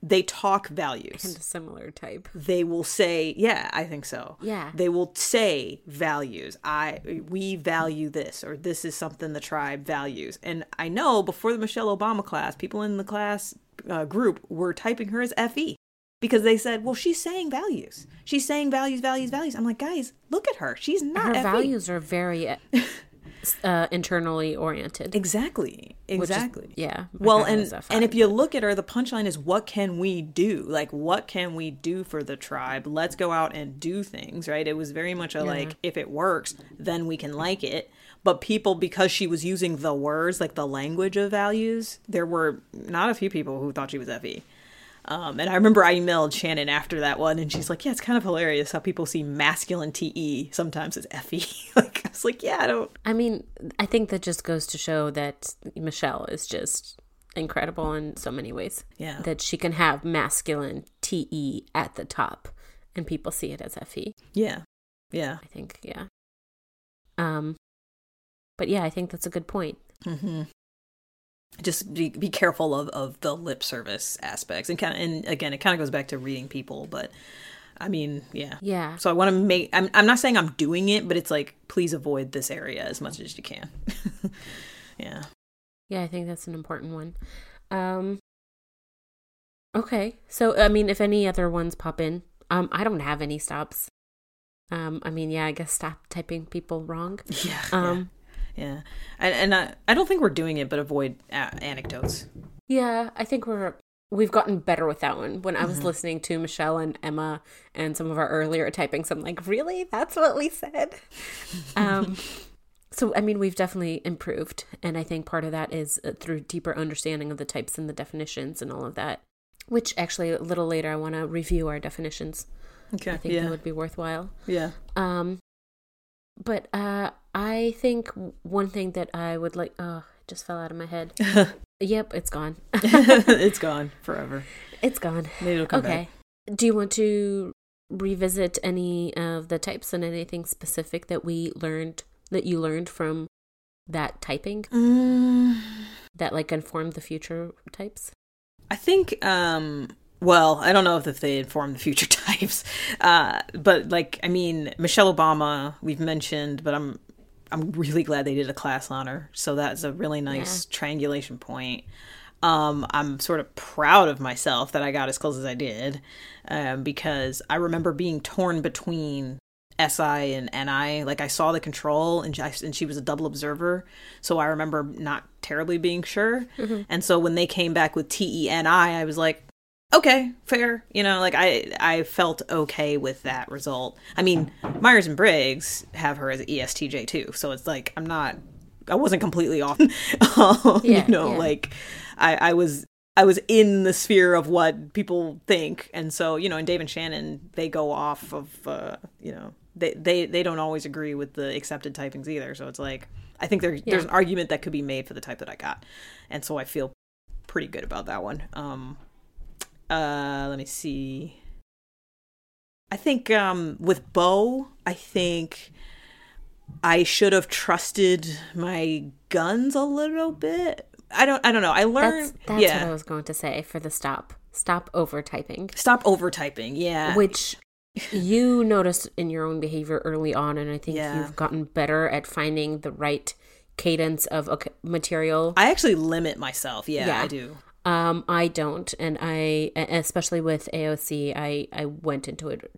They talk values. And similar type. They will say, "Yeah, I think so." Yeah. They will say values. I we value this or this is something the tribe values. And I know before the Michelle Obama class, people in the class uh, group were typing her as FE because they said, "Well, she's saying values. She's saying values, values, values." I'm like, "Guys, look at her. She's not Her FE." values are very [LAUGHS] uh, internally oriented. Exactly. which is- Exactly. yeah. Well, and and if you look at her, the punchline is, "What can we do? Like, what can we do for the tribe? Let's go out and do things." Right? It was very much a like, if it works, then we can like it. But people, because she was using the words, like the language of values, there were not a few people who thought she was fe. Um, and I remember I emailed Shannon after that one, and she's like, "Yeah, it's kind of hilarious how people see masculine te sometimes as fe." [LAUGHS] like, I was like, "Yeah, I don't." I mean, I think that just goes to show that Michelle is just incredible in so many ways. Yeah. That she can have masculine TE at the top and people see it as FE. Yeah, yeah. I think, yeah. Um but yeah, I think that's a good point. Mm-hmm. Just be be careful of, of the lip service aspects, and kind of, and again, it kind of goes back to reading people. But I mean, yeah. Yeah. So I want to make. I'm I'm not saying I'm doing it, but it's like please avoid this area as much as you can. [LAUGHS] yeah. Yeah, I think that's an important one. Um Okay. So I mean if any other ones pop in, um I don't have any stops. Um I mean, yeah, I guess stop typing people wrong. [LAUGHS] Yeah. Um yeah. Yeah. And and I, I don't think we're doing it, but avoid a- anecdotes. Yeah, I think we're we've gotten better with that one. When I Mm-hmm. was listening to Michelle and Emma and some of our earlier typings, I'm like, really? That's what we said? [LAUGHS] um So, I mean, we've definitely improved. And I think part of that is uh, through deeper understanding of the types and the definitions and all of that, which actually a little later I want to review our definitions. Okay. I think yeah. that would be worthwhile. yeah. Um, but uh, I think one thing that I would like, oh, it just fell out of my head. [LAUGHS] yep, it's gone. [LAUGHS] [LAUGHS] it's gone forever. it's gone. Maybe it'll come Okay. Do you want to revisit any of the types and anything specific that we learned that you learned from that typing. Mm, that like informed the future types? I think um well, I don't know if they inform the future [LAUGHS] types. Uh but like I mean, Michelle Obama we've mentioned, but I'm I'm really glad they did a class on her. So that's a really nice triangulation point. Um, I'm sort of proud of myself that I got as close as I did, um, because I remember being torn between SI and NI. Like I saw the control, and she, and she was a double observer, so I remember not terribly being sure. And so when they came back with TENI, I was like, okay, fair. You know, like I I felt okay with that result. I mean, Myers and Briggs have her as ESTJ too, so it's like I'm not. I wasn't completely off. [LAUGHS] um, Yeah, you know, yeah. like I I was I was in the sphere of what people think, and so you know, and Dave and Shannon they go off of uh, you know they they they don't always agree with the accepted typings either. So it's like I think there there's an argument that could be made for the type that I got, and so I feel pretty good about that one. Um, uh, let me see. I think um with Bo, I think I should have trusted my guns a little bit. I don't I don't know. I That's learned that's yeah. what I was going to say for the stop. Stop over typing. Stop over typing. Yeah. Which you noticed in your own behavior early on and I think Yeah. you've gotten better at finding the right cadence of okay, material. I actually limit myself. Yeah, Yeah. I do. Um, I don't, and I, especially with AOC, I I went into it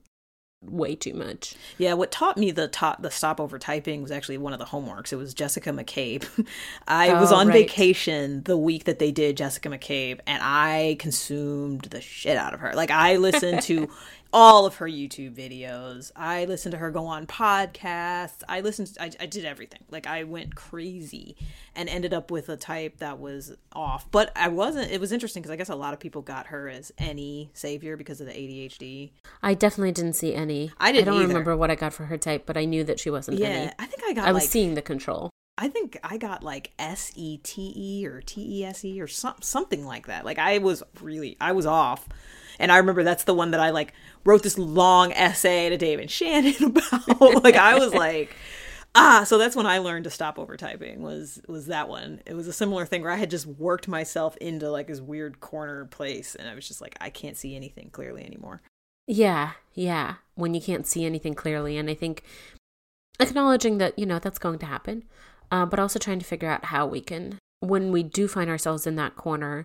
way too much. Yeah, what taught me the top the stop over typing was actually one of the homeworks. It was Jessica McCabe. [LAUGHS] I was Oh, on right. vacation the week that they did Jessica McCabe, and I consumed the shit out of her. Like I listened to [LAUGHS] all of her YouTube videos. I listened to her go on podcasts. I listened. I, I did everything. Like I went crazy, and ended up with a type that was off. But I wasn't. It was interesting because I guess a lot of people got her as any savior because of the ADHD. I definitely didn't see any. I didn't I don't either. remember what I got for her type, but I knew that she wasn't Yeah, any. I think I got I was like seeing the control. I think I got like S E T E or T E S E or some, something like that. Like I was really I was off. And I remember that's the one that I like wrote this long essay to David Shannon [LAUGHS] about. like I was like ah, so that's when I learned to stop over typing was was that one. It was a similar thing where I had just worked myself into like this weird corner place and I was just like I can't see anything clearly anymore. Yeah, yeah. When you can't see anything clearly, and I think acknowledging that you know that's going to happen, uh, but also trying to figure out how we can, when we do find ourselves in that corner,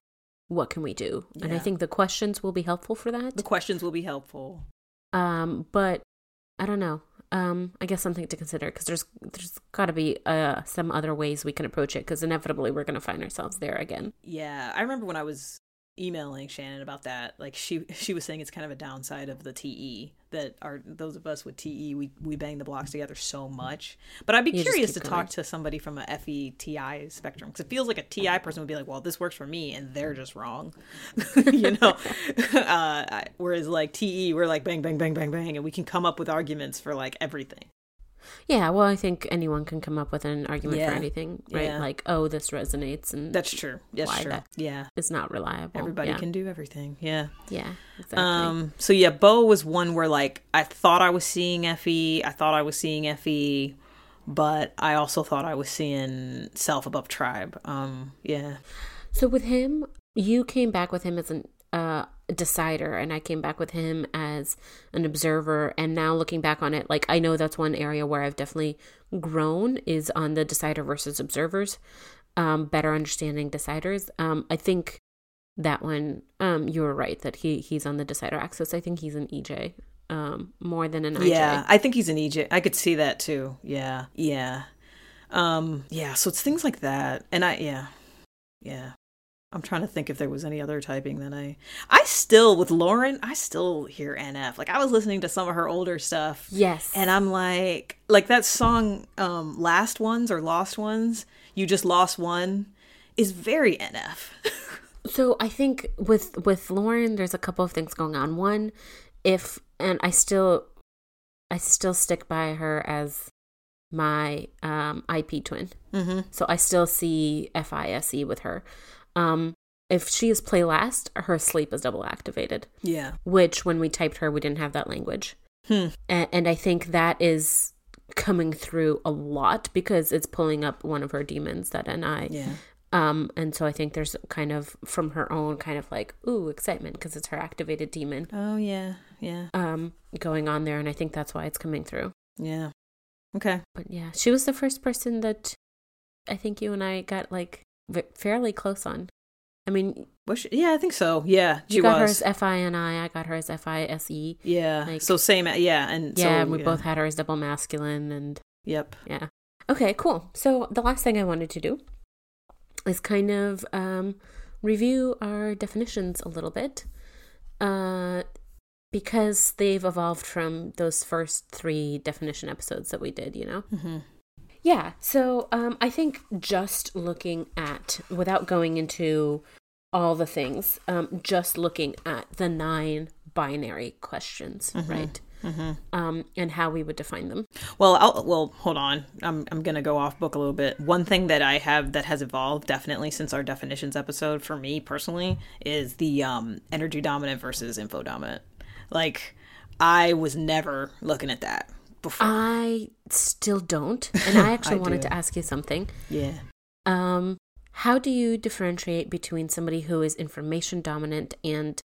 what can we do? And I think the questions will be helpful for that. The questions will be helpful. Um, but I don't know. Um, I guess something to consider because there's there's got to be uh some other ways we can approach it because inevitably we're going to find ourselves there again. Yeah, I remember when I was emailing Shannon about that. Like she she was saying it's kind of a downside of the TE that are those of us with TE we we bang the blocks together so much. But I'd be You curious to keep talk to somebody from a FETI spectrum because it feels like a TI person would be like, well, this works for me, and they're just wrong, [LAUGHS] you know. uh, whereas like TE, we're like bang bang bang bang bang, and we can come up with arguments for like everything. Yeah, well, I think anyone can come up with an argument Yeah. for anything, right? Yeah. Like, oh, this resonates, and That's true. That's true. that- Yeah, it's not reliable. everybody yeah. can do everything. Yeah. Yeah, exactly. Um. So yeah, Bo was one where like I thought I was seeing FE. I thought I was seeing FE, but I also thought I was seeing self above tribe. Um. Yeah. So with him, you came back with him as an uh, decider, and I came back with him as an observer. And now looking back on it, like I know that's one area where I've definitely grown is on the decider versus observers. Um, better understanding deciders. Um, I think that one. Um, you were right that he he's on the decider axis. I think he's an EJ. Um, more than an IJ. Yeah. I think he's an EJ. I could see that too. Yeah. Yeah. Um. Yeah. So it's things like that, and I. Yeah. Yeah. I'm trying to think if there was any other typing that I I still with Lauryn, I still hear NF. Like I was listening to some of her older stuff. Yes. And I'm like like that song um Last Ones or Lost Ones, you just lost one is very NF. [LAUGHS] So I think with with Lauryn, there's a couple of things going on. One, if and I still I still stick by her as my um, IP twin. mm-hmm. So I still see FISE with her. Um, if she is play last, her sleep is double activated, Yeah. which when we typed her, we didn't have that language. Hmm. And, and I think that is coming through a lot because it's pulling up one of her demons, that NI. Yeah. Um, and so I think there's kind of from her own kind of like, ooh, excitement because it's her activated demon Oh yeah. Yeah. um, going on there. And I think that's why it's coming through. Yeah. Okay. But yeah, she was the first person that I think you and I got like fairly close on. I mean, she, yeah, I think so. Yeah, she you got was. her as FINI, I got her as FISE. yeah. like- so same. Yeah, and Yeah, so, and we yeah. both had her as double masculine and Yep. yeah. Okay, cool. So the last thing I wanted to do is kind of um, review our definitions a little bit. Uh, because they've evolved from those first three definition episodes that we did, you know? Mm-hmm. Yeah. So um, I think just looking at, without going into all the things, um, just looking at the nine binary questions, right? Mm-hmm. Um, and how we would define them. Well, I'll, well, hold on. I'm I'm gonna go off book a little bit. One thing that I have that has evolved definitely since our definitions episode for me personally is the um energy dominant versus info dominant. Like, I was never looking at that before. I still don't. [LAUGHS] And I actually I wanted do. to ask you something. yeah. Um, how do you differentiate between somebody who is information dominant and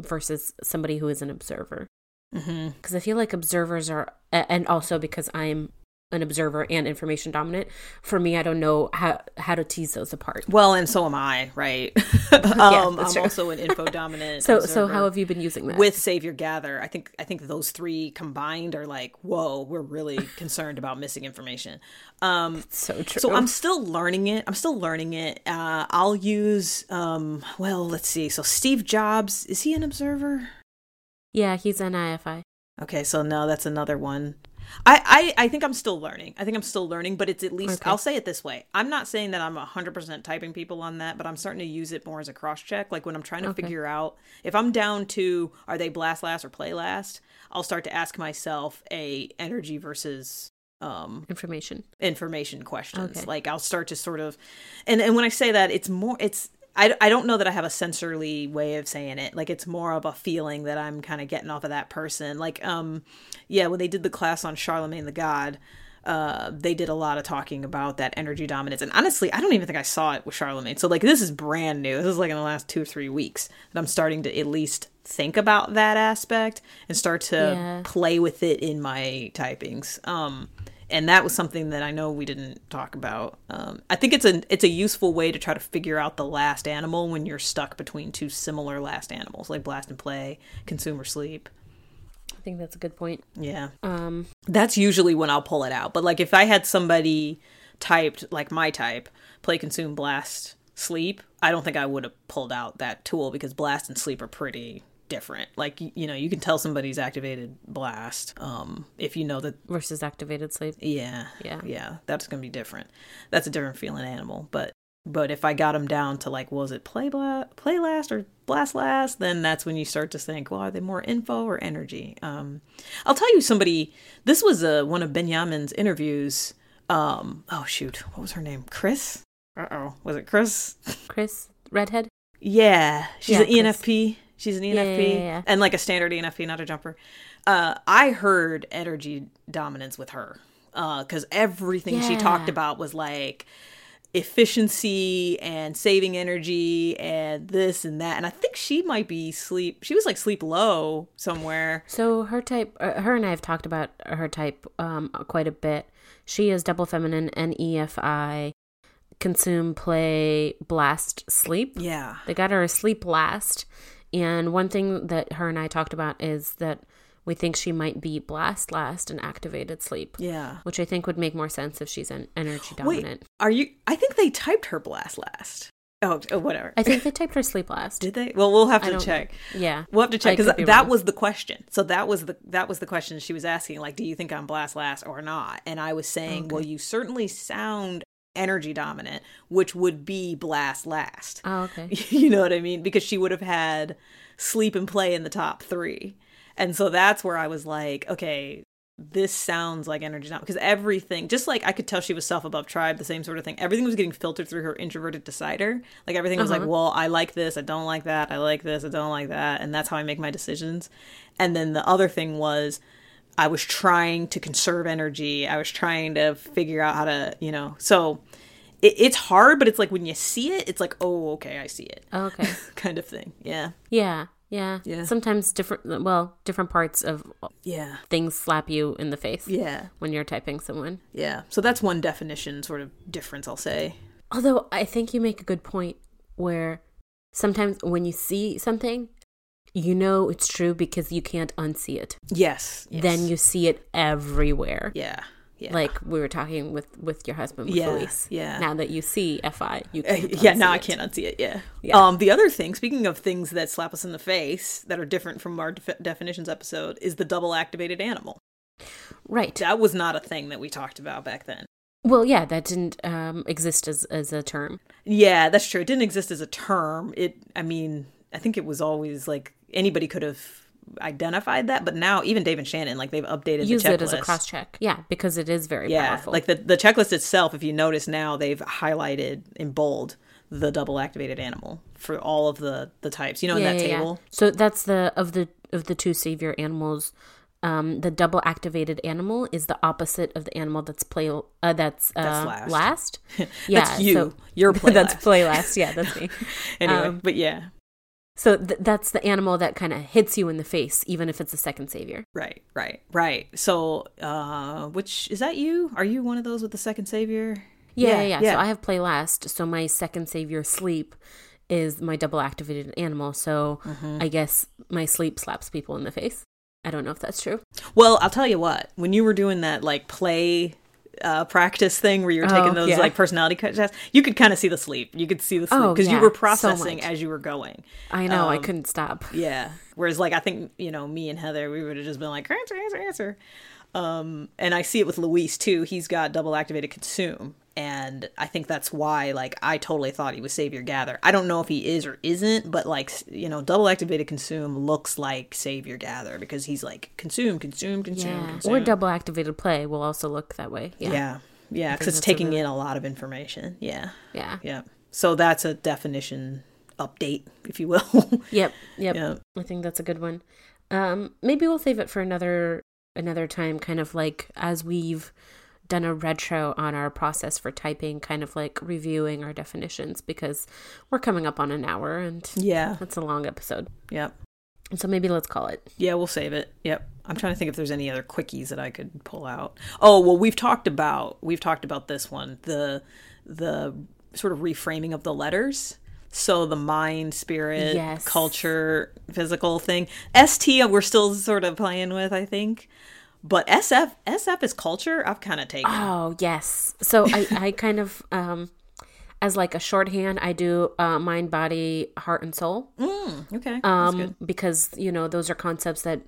versus somebody who is an observer? Mm-hmm. Because I feel like observers are, and also because I'm an observer and information dominant, for me, I don't know how how to tease those apart. Well, and so am I, right? [LAUGHS] um, that's I'm true. also an info [LAUGHS] dominant. So, so how have you been using that? with Savior Gather, I think I think those three combined are like, whoa, we're really [LAUGHS] concerned about missing information. Um, so true. so I'm still learning it. I'm still learning it. Uh, I'll use, um, well, let's see. So Steve Jobs, is he an observer? yeah, he's an IFI. Okay, so no, that's another one. I, I, I think I'm still learning. I think I'm still learning, but it's at least Okay. I'll say it this way. I'm not saying that I'm 100% typing people on that, but I'm starting to use it more as a cross check. Like when I'm trying to Okay. figure out if I'm down to are they blast last or play last, I'll start to ask myself a energy versus um Information. information questions. Okay. Like I'll start to sort of, and and when I say that, it's more it's. I, I don't know that I have a sensorly way of saying it. Like it's more of a feeling that I'm kind of getting off of that person. Like um, yeah, when they did the class on Charlemagne the God, uh, they did a lot of talking about that energy dominance. And honestly, I don't even think I saw it with Charlemagne. So like this is brand new. This is like in the last two or three weeks that I'm starting to at least think about that aspect and start to Yeah. play with it in my typings. Um, and that was something that I know we didn't talk about. Um, I think it's a it's a useful way to try to figure out the last animal when you're stuck between two similar last animals, like blast and play, consume or sleep. I think that's a good point. Yeah, Um, that's usually when I'll pull it out. But like if I had somebody typed like my type, play, consume, blast, sleep, I don't think I would have pulled out that tool because blast and sleep are pretty different. Like you know, you can tell somebody's activated blast um, if you know that versus activated sleep. Yeah. Yeah. Yeah. That's going to be different. That's a different feeling animal. But but if I got them down to like, was it play bla- play last or blast last? Then that's when you start to think, well, are they more info or energy? Um, I'll tell you, somebody. This was uh, one of Benjamin's interviews. Um, oh shoot, what was her name? Chris. Uh oh, was it Chris? Chris, redhead. Yeah, she's Yeah, an Chris. ENFP. She's an ENFP yeah, yeah, and like a standard ENFP, not a jumper. Uh, I heard energy dominance with her because everything she talked about was like efficiency and saving energy and this and that. And I think she might be sleep. She was like sleep low somewhere. So her type, uh, her and I have talked about her type um, quite a bit. She is double feminine and EFI, consume, play, blast, sleep. Yeah. They got her a sleep last. And one thing that her and I talked about is that we think she might be blast last and activated sleep, Yeah. which I think would make more sense if she's an energy [GASPS] dominant. Wait, are you? I think they typed her blast last. Oh, oh, whatever. I think [LAUGHS] they typed her sleep last. Did they? Well, we'll have to check. Yeah. We'll have to check because be that wrong. was the question. So that was the that was the question she was asking. Like, do you think I'm blast last or not? And I was saying, well, you certainly sound energy dominant, which would be blast last. Oh, okay. [LAUGHS] you know what I mean? Because she would have had sleep and play in the top three. And so that's where I was like, okay, this sounds like energy dominant. Because everything, just like I could tell she was self above tribe, the same sort of thing, everything was getting filtered through her introverted decider. Like everything was like, uh-huh. well, I like this, I don't like that, I like this, I don't like that. And that's how I make my decisions. And then the other thing was, I was trying to conserve energy. I was trying to figure out how to, you know, so it, it's hard, but it's like when you see it, it's like, oh, okay, I see it, Oh, okay. [LAUGHS] kind of thing. Yeah, Yeah. Yeah. Yeah. Sometimes different, well, different parts of yeah, things slap you in the face yeah, when you're typing someone. yeah. So that's one definition, sort of difference, I'll say. Although I think you make a good point where sometimes when you see something, you know it's true because you can't unsee it. Yes. yes. Then you see it everywhere. yeah, yeah, Like we were talking with with your husband with Yeah, Luis. yeah. Now that you see FI, you Uh, can't yeah, now unsee I it. can't unsee it. Yeah. Yeah. Um, the other thing, speaking of things that slap us in the face that are different from our def- definitions episode, is the double activated animal. Right. That was not a thing that we talked about back then. Well, yeah, that didn't um, exist as as a term. Yeah, that's true. It didn't exist as a term. It, I mean, I think it was always like anybody could have identified that, but now even Dave and Shannon, like they've updated Use the checklist. it as a cross check. Yeah, because it is very Yeah, powerful. like the the checklist itself. If you notice now, they've highlighted in bold the double activated animal for all of the the types. You know, in that table. So that's the of the of the two savior animals. Um, the double activated animal is the opposite of the animal that's play uh, that's, uh, That's last. last. [LAUGHS] Yeah, [LAUGHS] that's you. so- You're play that's last. play last. Yeah, that's me. [LAUGHS] anyway. um, but yeah, So th- that's the animal that kind of hits you in the face, even if it's the second savior. right, right, right. So, uh, which is that you? Are you one of those with the second savior? Yeah, yeah. yeah. So I have play last. So my second savior sleep is my double activated animal. So Mm-hmm. I guess my sleep slaps people in the face. I don't know if that's true. Well, I'll tell you what. When you were doing that like play uh, practice thing where you were taking Oh, those yeah. like personality tests, you could kind of see the sleep. You could see the sleep Oh, because you were processing much. as you were going. I know. I Um, couldn't stop. Yeah. Whereas like I think you know me and Heather, we would have just been like answer, answer, answer. Um, and I see it with Luis too. He's got double activated consume, and I think that's why like I totally thought he was Savior Gather. I don't know if he is or isn't, but like you know, double activated consume looks like Savior Gather because he's like consume, consume, consume, Yeah. consume. Or double activated play will also look that way. Yeah. yeah, yeah, because it's taking really- in a lot of information. Yeah, Yeah. yeah. So that's a definition update, if you will. [LAUGHS] Yep. Yep. yeah. I think that's a good one. Um, maybe we'll save it for another another time, kind of like as we've done a retro on our process for typing, kind of like reviewing our definitions because we're coming up on an hour and Yeah. that's a long episode. Yep. So maybe let's call it. Yeah, we'll save it. Yep. I'm trying to think if there's any other quickies that I could pull out. Oh, well, we've talked about we've talked about this one, the the sort of reframing of the letters. So the mind, spirit, Yes. culture, physical thing. ST uh, we're still sort of playing with, I think. But SF SF is culture. I've kind of taken. Oh yes. So I, [LAUGHS] I kind of um as like a shorthand, I do uh, mind, body, heart, and soul. okay. that's um, good. because you know those are concepts that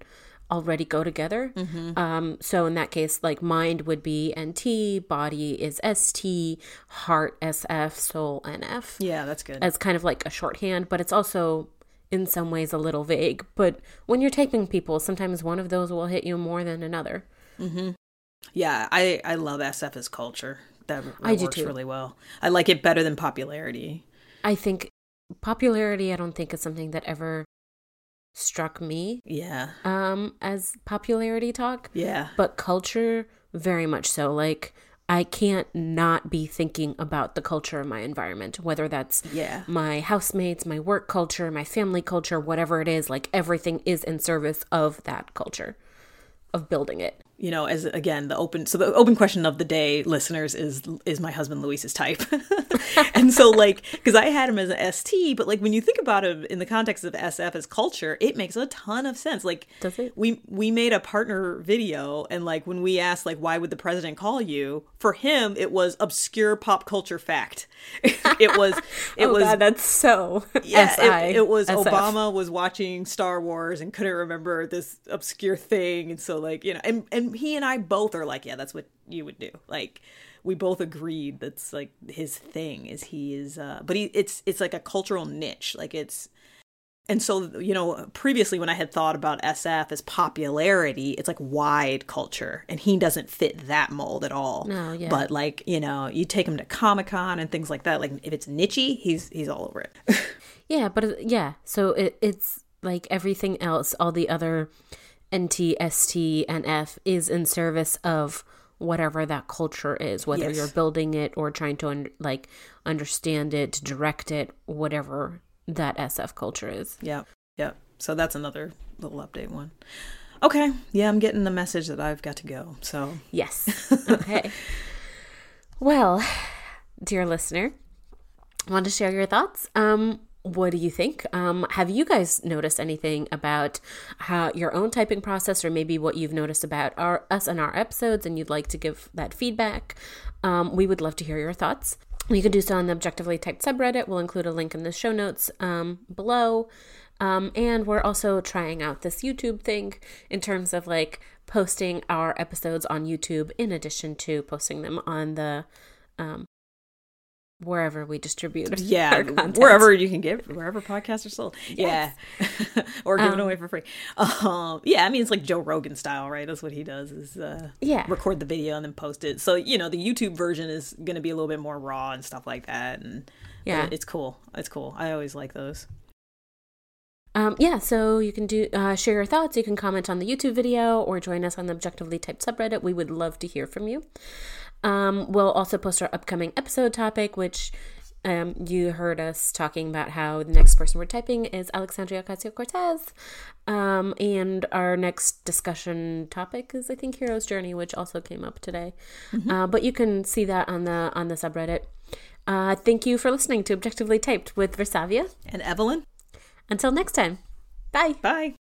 already go together. Mm-hmm. Um, so in that case, like mind would be NT, body is ST, heart SF, soul NF. Yeah, that's good. As kind of like a shorthand, but it's also in some ways a little vague. But when you're typing people, sometimes one of those will hit you more than another. Yeah, I I love SF as culture. That, that I do works too. really well. I like it better than popularity. I think popularity, I don't think is something that ever struck me Yeah. um, as popularity talk. Yeah. but culture very much so like i can't not be thinking about the culture of my environment whether that's Yeah. my housemates my work culture my family culture whatever it is like everything is in service of that culture of building it you know, as again the open so the open question of the day, listeners, is is my husband Luis's type, [LAUGHS] and so like because I had him as an ST, but like when you think about it in the context of SF as culture, it makes a ton of sense. Like, Does it? We we made a partner video, and like when we asked like why would the president call you, for him it was obscure pop culture fact. [LAUGHS] it was it [LAUGHS] oh was God, that's so. yeah, SI, it, it was SF. Obama was watching Star Wars and couldn't remember this obscure thing, and so like you know, and and he and I both are like, yeah, that's what you would do. Like we both agreed that's like his thing is he is, uh but he it's it's like a cultural niche, like it's. And so, you know, previously when I had thought about SF as popularity, it's like wide culture, and he doesn't fit that mold at all. No, yeah. But like, you know, you take him to Comic Con and things like that. Like, if it's nichey, he's he's all over it. [LAUGHS] Yeah, but yeah, so it, it's like everything else, all the other NT, ST, and F is in service of whatever that culture is, whether Yes. you're building it or trying to un- like understand it, direct it, whatever that SF culture is. Yeah. Yeah. So that's another little update one. Okay. Yeah, I'm getting the message that I've got to go. So Yes. [LAUGHS] Okay. well, dear listener, want to share your thoughts? Um, what do you think? Um, have you guys noticed anything about how your own typing process, or maybe what you've noticed about our us and our episodes, and you'd like to give that feedback? Um, we would love to hear your thoughts. You can do so on the Objectively Typed subreddit. We'll include a link in the show notes um, below. Um, and we're also trying out this YouTube thing in terms of like posting our episodes on YouTube in addition to posting them on the um, wherever we distribute. [LAUGHS] yeah, wherever you can give, wherever podcasts are sold. Yeah. [LAUGHS] or giving away for free. Um yeah, I mean it's like Joe Rogan style, right? That's what he does is uh Yeah. record the video and then post it. So, you know, the YouTube version is going to be a little bit more raw and stuff like that and Yeah. it's cool. It's cool. I always like those. Um, yeah, so you can do uh, share your thoughts. You can comment on the YouTube video or join us on the Objectively Typed subreddit. We would love to hear from you. Um, we'll also post our upcoming episode topic, which um, you heard us talking about how the next person we're typing is Alexandria Ocasio Cortez. Um, and our next discussion topic is, I think, Hero's Journey, which also came up today. Uh, but you can see that on the on the subreddit. Uh, thank you for listening to Objectively Typed with Versavia. And Evelyn, Until next time, bye. bye.